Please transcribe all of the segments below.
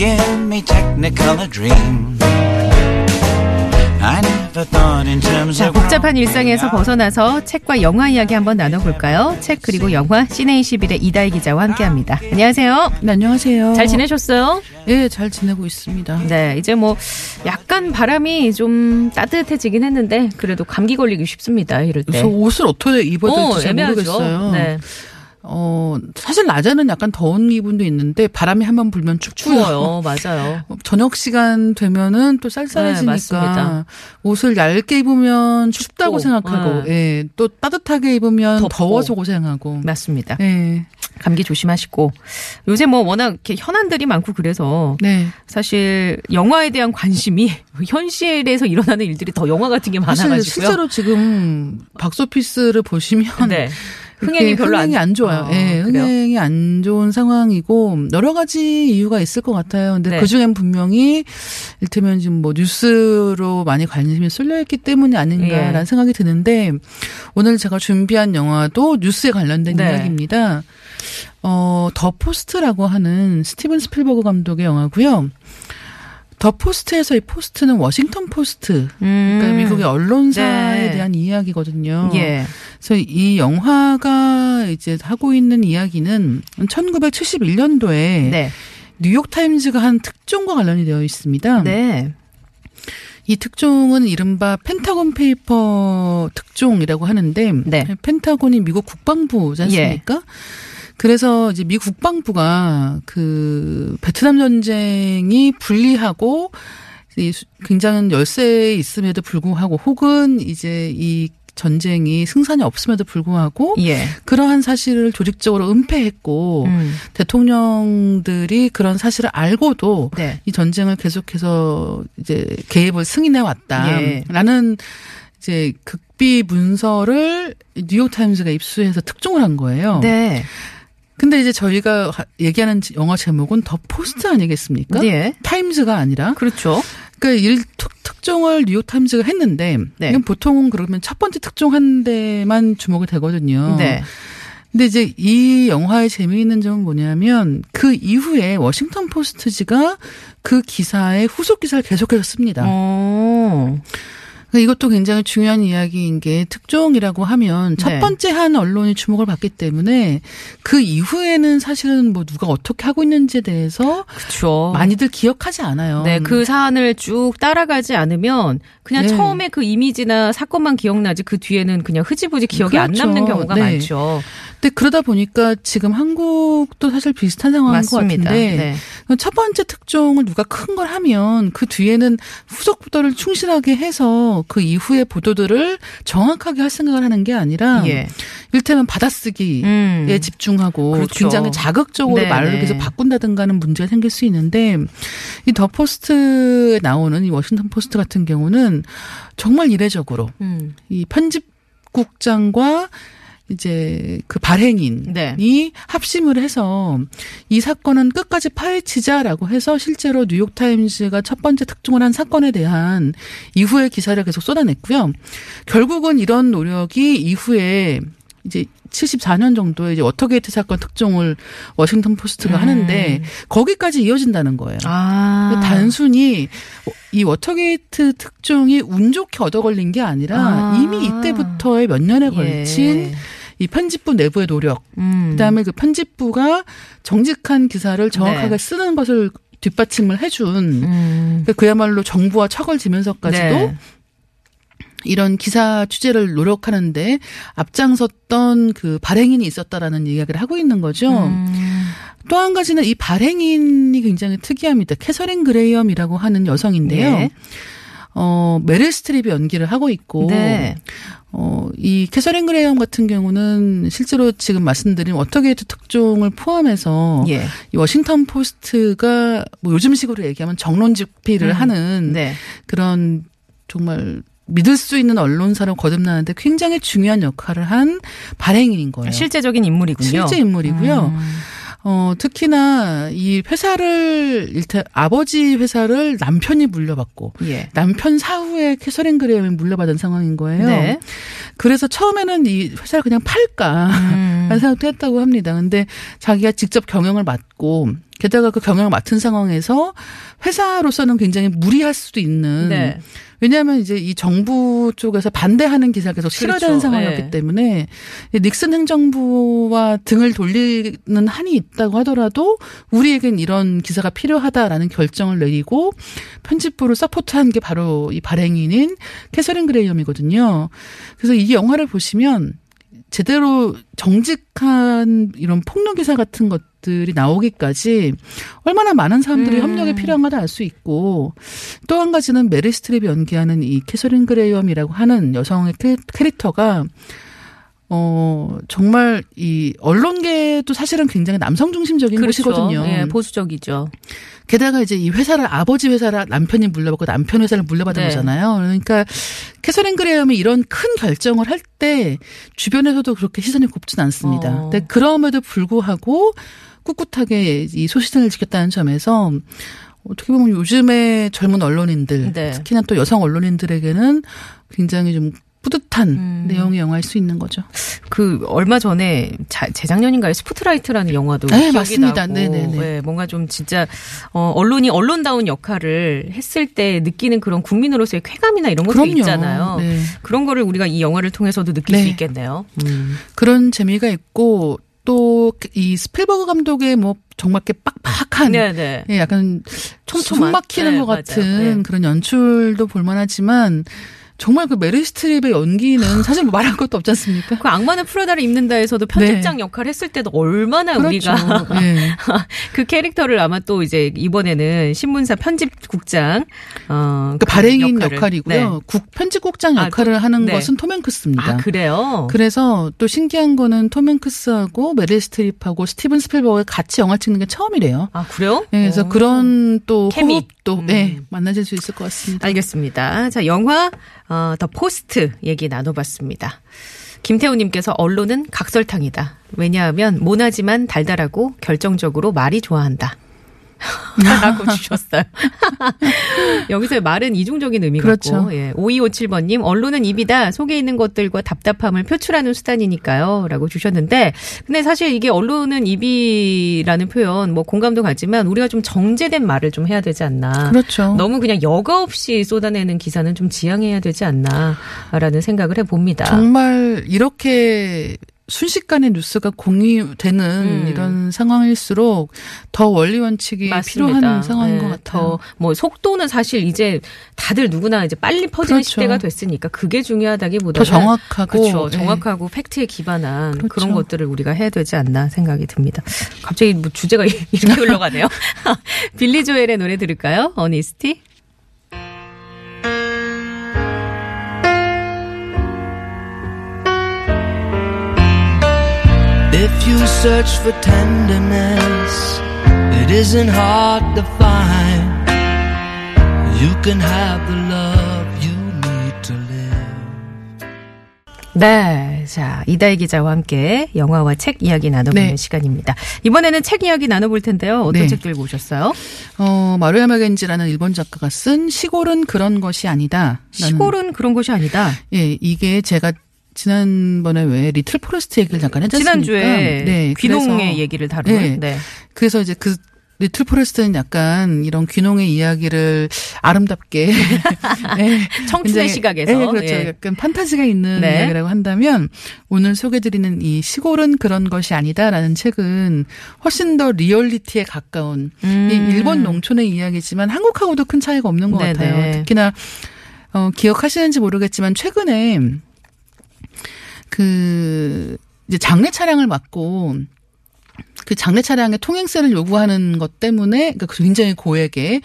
give me Technicolor dreams. I never thought in terms 자, of 복잡한 일상에서 벗어나서 책과 영화 이야기 한번 나눠볼까요? 책 그리고 영화 시네21의 이다혜 기자와 함께합니다. 안녕하세요. 네, 안녕하세요. 잘 지내셨어요? 예, 잘 지내고 있습니다. 네, 이제 뭐 약간 바람이 좀 따뜻해지긴 했는데 그래도 감기 걸리기 쉽습니다. 이럴 때. 그래서 옷을 어떻게 입어야 될지 어, 잘 애매하죠. 모르겠어요. 네. 어, 사실 낮에는 약간 더운 기분도 있는데 바람이 한 번 불면 춥고요. 추워요. 맞아요. 저녁 시간 되면은 또 네, 쌀쌀해지니까 맞습니다. 옷을 얇게 입으면 춥다고 춥고, 생각하고, 네. 예, 또 따뜻하게 입으면 덥고. 더워서 고생하고. 맞습니다. 예, 감기 조심하시고 요새 뭐 워낙 이렇게 현안들이 많고 그래서 네. 사실 영화에 대한 관심이 현실에서 일어나는 일들이 더 영화 같은 게 많아가지고요. 실제로 지금 박스오피스를 보시면 네. 흥행이 별로 안, 흥행이 안, 좋아요. 어, 예, 그래요? 흥행이 안 좋은 상황이고 여러 가지 이유가 있을 것 같아요. 근데 네. 그 중엔 분명히 일테면 지금 뭐 뉴스로 많이 관심이 쏠려 있기 때문이 아닌가라는 예. 생각이 드는데 오늘 제가 준비한 영화도 뉴스에 관련된 네. 이야기입니다. 어, 더 포스트라고 하는 스티븐 스필버그 감독의 영화고요. 더 포스트에서 이 포스트는 워싱턴 포스트, 그러니까 음. 미국의 언론사에 네. 대한 이야기거든요. 예. 그래서 이 영화가 이제 하고 있는 이야기는 1971년도에 네. 뉴욕 타임즈가 한 특종과 관련이 되어 있습니다. 네. 이 특종은 이른바 펜타곤 페이퍼 특종이라고 하는데 네. 예. 펜타곤이 미국 국방부지 않습니까? 그래서 이제 미국 국방부가 그 베트남 전쟁이 불리하고 이 수- 굉장한 열세에 있음에도 불구하고 혹은 이제 이 전쟁이 승산이 없음에도 불구하고 예. 그러한 사실을 조직적으로 은폐했고 음. 대통령들이 그런 사실을 알고도 네. 이 전쟁을 계속해서 이제 개입을 승인해 예. 왔다라는 이제 극비 문서를 뉴욕 타임즈가 입수해서 특종을 한 거예요. 네. 근데 이제 저희가 하- 얘기하는 영화 제목은 더 포스트 아니겠습니까? 네. 타임즈가 아니라 그렇죠. 그러니까 일 특, 특종을 뉴욕 타임즈가 했는데 네. 이건 보통은 그러면 첫 번째 특종 한 데만 주목이 되거든요. 네. 근데 이제 이 영화의 재미있는 점은 뭐냐면 그 이후에 워싱턴 포스트지가 그 기사의 후속 기사를 계속해서 씁니다. 어. 그러니까 이것도 굉장히 중요한 이야기인 게 특종이라고 하면 첫 네. 번째 한 언론이 주목을 받기 때문에 그 이후에는 사실은 뭐 누가 어떻게 하고 있는지에 대해서 그렇죠. 많이들 기억하지 않아요. 네, 그 사안을 쭉 따라가지 않으면 그냥 네. 처음에 그 이미지나 사건만 기억나지 그 뒤에는 그냥 흐지부지 기억이 안 그렇죠. 남는 경우가 네. 많죠. 근데 그러다 보니까 지금 한국도 사실 비슷한 상황인 것 맞습니다. 같은데 네. 첫 번째 특종을 누가 큰 걸 하면 그 뒤에는 후속 보도를 충실하게 해서 그 이후의 보도들을 정확하게 할 생각을 하는 게 아니라 예. 일테면 받아쓰기에 음. 집중하고 그렇죠. 굉장히 자극적으로 네네. 말을 계속 바꾼다든가 하는 문제가 생길 수 있는데 이 더 포스트에 나오는 이 워싱턴 포스트 같은 경우는 정말 이례적으로 음. 이 편집 국장과 이제 그 발행인이 네. 합심을 해서 이 사건은 끝까지 파헤치자라고 해서 실제로 뉴욕 타임즈가 첫 번째 특종을 한 사건에 대한 이후의 기사를 계속 쏟아냈고요. 결국은 이런 노력이 이후에 이제 74년 정도에 이제 워터게이트 사건 특종을 워싱턴 포스트가 음. 하는데 거기까지 이어진다는 거예요. 아. 단순히 이 워터게이트 특종이 운 좋게 얻어 걸린 게 아니라 아. 이미 이때부터의 몇 년에 걸친 예. 이 편집부 내부의 노력, 음. 그다음에 그 편집부가 정직한 기사를 정확하게 네. 쓰는 것을 뒷받침을 해준 음. 그러니까 그야말로 정부와 척을 지면서까지도 네. 이런 기사 취재를 노력하는데 앞장섰던 그 발행인이 있었다라는 이야기를 하고 있는 거죠. 음. 또 한 가지는 이 발행인이 굉장히 특이합니다. 캐서린 그레이엄이라고 하는 여성인데요. 예. 어, 메릴 스트립이 연기를 하고 있고 네. 어, 이 캐서린 그레이엄 같은 경우는 실제로 지금 말씀드린 워터게이트 특종을 포함해서 예. 이 워싱턴 포스트가 뭐 요즘 식으로 얘기하면 정론 직필을 음. 하는 네. 그런 정말 믿을 수 있는 언론사로 거듭나는데 굉장히 중요한 역할을 한 발행인인 거예요. 실제적인 인물이군요. 실제 인물이고요. 음. 어, 특히나 이 회사를 일단 아버지 회사를 남편이 물려받고 예. 남편 사후에 캐서린 그레이엄이 물려받은 상황인 거예요. 네. 그래서 처음에는 이 회사를 그냥 팔까 음. 라는 생각도 했다고 합니다. 근데 자기가 직접 경영을 맡고 게다가 그 경영을 맡은 상황에서 회사로서는 굉장히 무리할 수도 있는 네. 왜냐하면 이제 이 정부 쪽에서 반대하는 기사가 계속 실어야 되는 그렇죠. 상황이었기 예. 때문에 이 닉슨 행정부와 등을 돌리는 한이 있다고 하더라도 우리에겐 이런 기사가 필요하다라는 결정을 내리고 편집부를 support한 게 바로 이 발행인인 캐서린 그레이엄이거든요. 그래서 이 영화를 보시면 제대로 정직한 이런 폭로 기사 같은 것들이 나오기까지 얼마나 많은 사람들이 음. 협력이 필요한가도 알수 있고 또 한 가지는 메릴 스트립이 연기하는 이 캐서린 그레이엄이라고 하는 여성의 캐- 캐릭터가 어 정말 이 언론계도 사실은 굉장히 남성 중심적인 곳이거든요. 예, 보수적이죠. 게다가 이제 이 회사를 아버지 회사를 남편이 물려받고 남편 회사를 물려받은 네. 거잖아요. 그러니까 캐서린 그레이엄이 이런 큰 결정을 할 때 주변에서도 그렇게 시선이 곱진 않습니다. 어. 근데 그럼에도 불구하고 꿋꿋하게 이 소신을 지켰다는 점에서 어떻게 보면 요즘의 젊은 언론인들, 네. 특히나 또 여성 언론인들에게는 굉장히 좀 뿌듯한 음. 내용의 영화일 수 있는 거죠. 그 얼마 전에 자, 재작년인가요? 스포트라이트라는 영화도 네, 맞습니다. 나고 네네네. 예, 뭔가 좀 진짜 어, 언론이 언론다운 역할을 했을 때 느끼는 그런 국민으로서의 쾌감이나 이런 것도 그럼요. 있잖아요. 네. 그런 거를 우리가 이 영화를 통해서도 느낄 수 네. 있겠네요. 음. 그런 재미가 있고 또 이 스필버그 감독의 뭐 정말 이렇게 빡빡한 네네. 예, 약간 촘촘한? 숨 막히는 네, 것 맞아요. 같은 네. 그런 연출도 볼만하지만 정말 그 메릴 스트립의 연기는 사실 뭐 말할 것도 없지 않습니까? 그 악마는 프라다를 입는다에서도 편집장 네. 역할 했을 때도 얼마나 그렇죠. 우리가 예. 그 캐릭터를 아마 또 이제 이번에는 신문사 편집국장 어, 그 발행인 역할을. 역할이고요. 네. 국 편집국장 아, 역할을 그- 하는 네. 것은 톰 행크스입니다. 아 그래요? 그래서 또 신기한 거는 톰 행크스하고 메릴 스트립하고 스티븐 스필버그가 같이 영화 찍는 게 처음이래요. 아 그래요? 예, 그래서 오. 그런 또 케미. 호흡도 음. 예, 만나실 수 있을 것 같습니다. 알겠습니다. 자, 영화 어, 더 포스트 얘기 나눠봤습니다. 김태우님께서 언론은 각설탕이다. 왜냐하면 모나지만 달달하고 결정적으로 말이 좋아한다. 라고 주셨어요. 여기서의 말은 이중적인 의미 그렇죠. 같고 예. 5257번님 언론은 입이다 속에 있는 것들과 답답함을 표출하는 수단이니까요 라고 주셨는데 근데 사실 이게 언론은 입이라는 표현 뭐 공감도 가지만 우리가 좀 정제된 말을 좀 해야 되지 않나 그렇죠. 너무 그냥 여과 없이 쏟아내는 기사는 좀 지양해야 되지 않나라는 생각을 해봅니다. 정말 이렇게 순식간에 뉴스가 공유되는 음. 이런 상황일수록 더 원리 원칙이 맞습니다. 필요한 상황인 네, 것 같아요. 더뭐 속도는 사실 이제 다들 누구나 이제 빨리 퍼지는 그렇죠. 시대가 됐으니까 그게 중요하다기보다는 더 정확하고 그렇죠. 네. 정확하고 팩트에 기반한 그렇죠. 그런 것들을 우리가 해야 되지 않나 생각이 듭니다. 갑자기 뭐 주제가 이렇게 흘러가네요. 빌리 조엘의 노래 들을까요? 어니스티. If you search for tenderness, it isn't hard to find. You can have the love you need to live. 네. 자, 이다희 기자와 함께 영화와 책 이야기 나눠보는 네. 시간입니다. 이번에는 책 이야기 나눠볼 텐데요. 어떤 네. 책 들고 오셨어요? 어, 마루야마 겐지라는 일본 작가가 쓴 시골은 그런 것이 아니다. 시골은 그런 것이 아니다. 예, 이게 제가 지난번에 왜 리틀 포레스트 얘기를 잠깐 했지 않습니까? 지난주에 네, 귀농의 얘기를 다룬. 네. 네. 그래서 이제 그 리틀 포레스트는 약간 이런 귀농의 이야기를 아름답게 네, 청춘의 시각에서. 네, 그렇죠. 예. 약간 판타지가 있는 네. 이야기라고 한다면 오늘 소개드리는 이 시골은 그런 것이 아니다라는 책은 훨씬 더 리얼리티에 가까운 음. 이 일본 농촌의 이야기지만 한국하고도 큰 차이가 없는 것 네네. 같아요. 특히나 어, 기억하시는지 모르겠지만 최근에 그 이제 장례 차량을 맡고 그 장례 차량의 통행세를 요구하는 것 때문에 그러니까 굉장히 고액의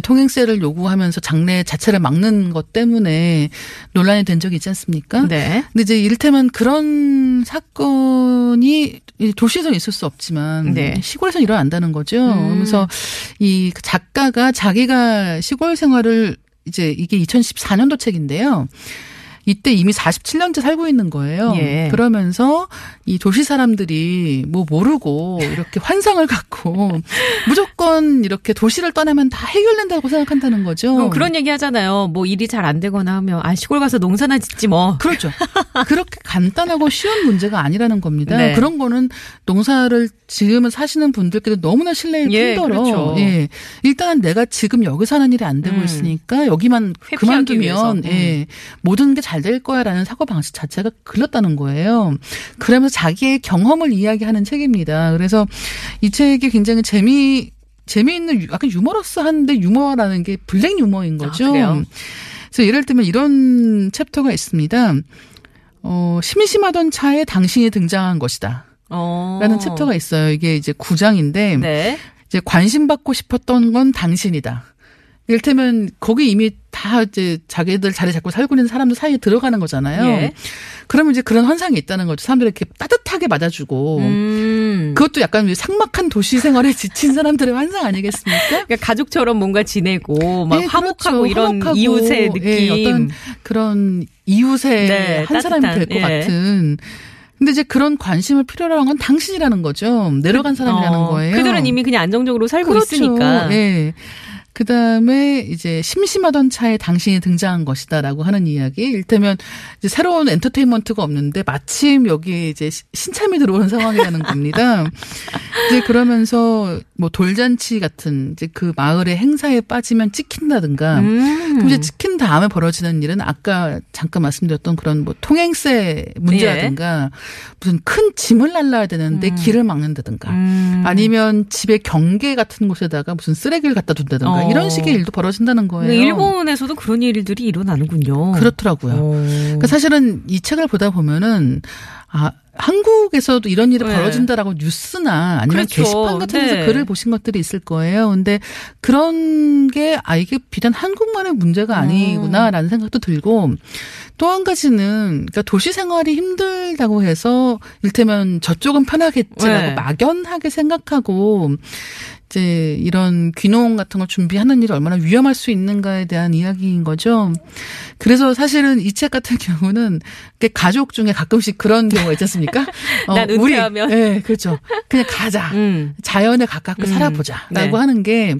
통행세를 요구하면서 장례 자체를 막는 것 때문에 논란이 된 적이 있지 않습니까? 네. 근데 이제 이를테면 그런 사건이 이 도시에서 있을 수 없지만 네. 시골에서 일어난다는 거죠. 음. 그러면서 이 작가가 자기가 시골 생활을 이제 이게 2014년도 책인데요. 이때 이미 47년째 살고 있는 거예요. 예. 그러면서 이 도시 사람들이 뭐 모르고 이렇게 환상을 갖고 무조건 이렇게 도시를 떠나면 다 해결된다고 생각한다는 거죠. 어, 그런 얘기 하잖아요. 뭐 일이 잘 안 되거나 하면 아 시골 가서 농사나 짓지 뭐. 그렇죠. 그렇게 간단하고 쉬운 문제가 아니라는 겁니다. 네. 그런 거는 농사를 지금은 사시는 분들께도 너무나 신뢰에 예, 힘들어. 그렇죠. 예. 일단은 내가 지금 여기서 하는 일이 안 되고 음. 있으니까 여기만. 그만두면 예. 모든 게 잘될 거야라는 사고 방식 자체가 글렀다는 거예요. 그러면서 자기의 경험을 이야기하는 책입니다. 그래서 이 책이 굉장히 재미 재미있는 유- 약간 유머러스한데 유머라는 게 블랙 유머인 거죠. 아? 그래서 예를 들면 이런 챕터가 있습니다. 어, 심심하던 차에 당신이 등장한 것이다. 어. 라는 챕터가 있어요. 이게 이제 구장인데 네. 이제 관심 받고 싶었던 건 당신이다. 이를테면 거기 이미 다 이제 자기들 자리 잡고 살고 있는 사람들 사이에 들어가는 거잖아요. 예. 그러면 이제 그런 현상이 있다는 거죠. 사람들이 이렇게 따뜻하게 맞아주고 음. 그것도 약간 삭막한 도시 생활에 지친 사람들의 환상 아니겠습니까? 그러니까 가족처럼 뭔가 지내고 막 예, 화목하고 그렇죠. 이런 화목하고, 이웃의 느낌. 예, 어떤 그런 이웃의 네, 한 사람이 될 따뜻한, 것 예. 같은. 근데 이제 그런 관심을 필요로 한건 당신이라는 거죠. 내려간 사람이라는 어, 거예요. 그들은 이미 그냥 안정적으로 살고 그렇죠. 있으니까. 예. 그 다음에 이제 심심하던 차에 당신이 등장한 것이다라고 하는 이야기. 일테면 이제 새로운 엔터테인먼트가 없는데 마침 여기에 이제 시- 신참이 들어오는 상황이라는 겁니다. 이제 그러면서 뭐 돌잔치 같은 이제 그 마을의 행사에 빠지면 찍힌다든가. 음. 그럼 이제 찍힌 다음에 벌어지는 일은 아까 잠깐 말씀드렸던 그런 뭐 통행세 문제라든가 무슨 큰 짐을 날라야 되는데 길을 막는다든가. 음. 아니면 집에 경계 같은 곳에다가 무슨 쓰레기를 갖다 둔다든가 어. 이런 식의 일도 벌어진다는 거예요. 근데 일본에서도 그런 일들이 일어나는군요. 그렇더라고요. 어. 그러니까 사실은 이 책을 보다 보면은 아 한국에서도 이런 일이 네. 벌어진다라고 뉴스나 아니면 그렇죠. 게시판 같은 데서 네. 글을 보신 것들이 있을 거예요. 근데 그런 게 아 이게 비단 한국만의 문제가 아니구나라는 생각도 들고 또 한 가지는 그러니까 도시 생활이 힘들다고 해서 일테면 저쪽은 편하겠지라고 네. 막연하게 생각하고 이제 이런 귀농 같은 걸 준비하는 일이 얼마나 위험할 수 있는가에 대한 이야기인 거죠. 그래서 사실은 이 책 같은 경우는 가족 중에 가끔씩 그런 경우가 있지 않습니까? 난 은퇴하면. 우리, 네, 그렇죠. 그냥 가자. 음. 자연에 가깝게 음. 살아보자라고 네. 하는 게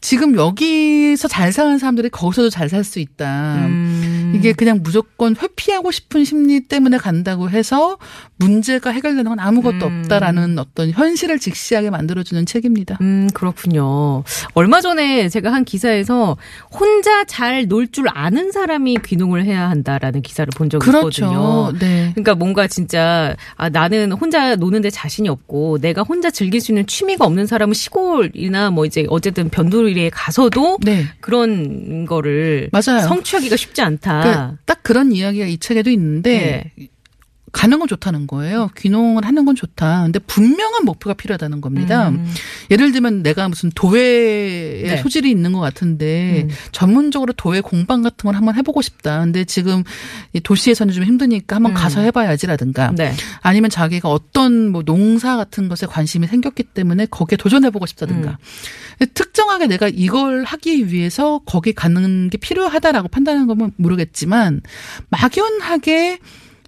지금 여기서 잘 사는 사람들이 거기서도 잘 살 수 있다. 음. 이게 그냥 무조건 회피하고 싶은 심리 때문에 간다고 해서 문제가 해결되는 건 아무것도 음. 없다라는 어떤 현실을 직시하게 만들어주는 책입니다. 음, 그렇군요. 얼마 전에 제가 한 기사에서 혼자 잘 놀 줄 아는 사람이 귀농을 해야 한다라는 기사를 본 적이 그렇죠. 있거든요. 네. 그러니까 뭔가 진짜 아 나는 혼자 노는데 자신이 없고 내가 혼자 즐길 수 있는 취미가 없는 사람은 시골이나 뭐 이제 어쨌든 변두리에 가서도 네. 그런 거를 맞아요. 성취하기가 쉽지 않다. 그, 딱 그런 이야기가 이 책에도 있는데 네. 가는 건 좋다는 거예요. 귀농을 하는 건 좋다. 근데 분명한 목표가 필요하다는 겁니다. 음. 예를 들면 내가 무슨 도회에 네. 소질이 있는 것 같은데 음. 전문적으로 도회 공방 같은 걸 한번 해보고 싶다. 근데 지금 이 도시에서는 좀 힘드니까 한번 음. 가서 해봐야지라든가 네. 아니면 자기가 어떤 뭐 농사 같은 것에 관심이 생겼기 때문에 거기에 도전해보고 싶다든가. 음. 특정하게 내가 이걸 하기 위해서 거기 가는 게 필요하다라고 판단하는 건 모르겠지만 막연하게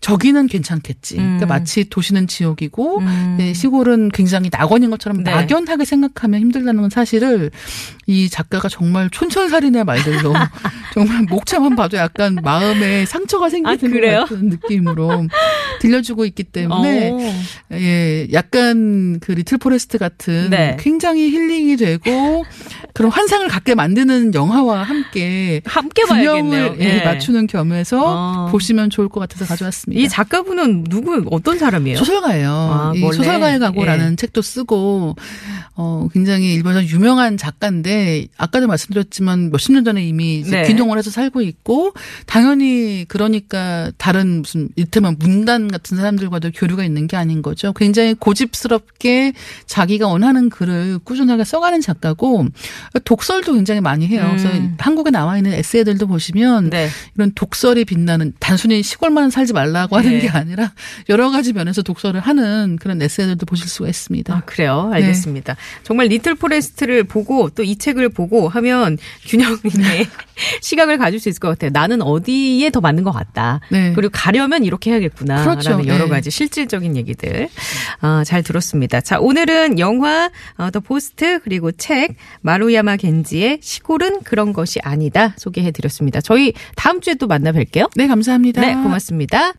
저기는 괜찮겠지. 그러니까 음. 마치 도시는 지옥이고 음. 네, 시골은 굉장히 낙원인 것처럼 네. 막연하게 생각하면 힘들다는 건 사실을 이 작가가 정말 촌철살인의 말들로 정말 목차만 봐도 약간 마음에 상처가 생기는 아, 같은 느낌으로 들려주고 있기 때문에 어. 예, 약간 그 리틀 포레스트 같은 네. 굉장히 힐링이 되고 그런 환상을 갖게 만드는 영화와 함께 함께. 균형을 예, 예. 맞추는 겸해서 어. 보시면 좋을 것 같아서 가져왔습니다. 이 작가분은 누구 어떤 사람이에요? 소설가예요. 아, 이? 소설가의 각오라는 예. 책도 쓰고 어, 굉장히 일본에서 유명한 작가인데, 아까도 말씀드렸지만 몇십 년 전에 이미 네. 귀농을 해서 살고 있고, 당연히 그러니까 다른 무슨, 이를테면 문단 같은 사람들과도 교류가 있는 게 아닌 거죠. 굉장히 고집스럽게 자기가 원하는 글을 꾸준하게 써가는 작가고, 독설도 굉장히 많이 해요. 그래서 음. 한국에 나와 있는 에세이들도 보시면, 네. 이런 독설이 빛나는 단순히 시골만 살지 말라고 하는 네. 게 아니라 여러 가지 면에서 독설을 하는 그런 에세이들도 보실 수가 있습니다. 아, 그래요? 알겠습니다. 정말 리틀 포레스트를 보고 또 이 책을 보고 하면 균형 있는 시각을 가질 수 있을 것 같아요. 나는 어디에 더 맞는 것 같다. 네. 그리고 가려면 이렇게 해야겠구나. 그렇죠. 라는 여러 네. 가지 실질적인 얘기들. 아, 잘 들었습니다. 자, 오늘은 영화, 어, 더 포스트, 그리고 책, 마루야마 겐지의 시골은 그런 것이 아니다 소개해 드렸습니다. 저희 다음 주에 또 만나 뵐게요. 네, 감사합니다. 네, 고맙습니다.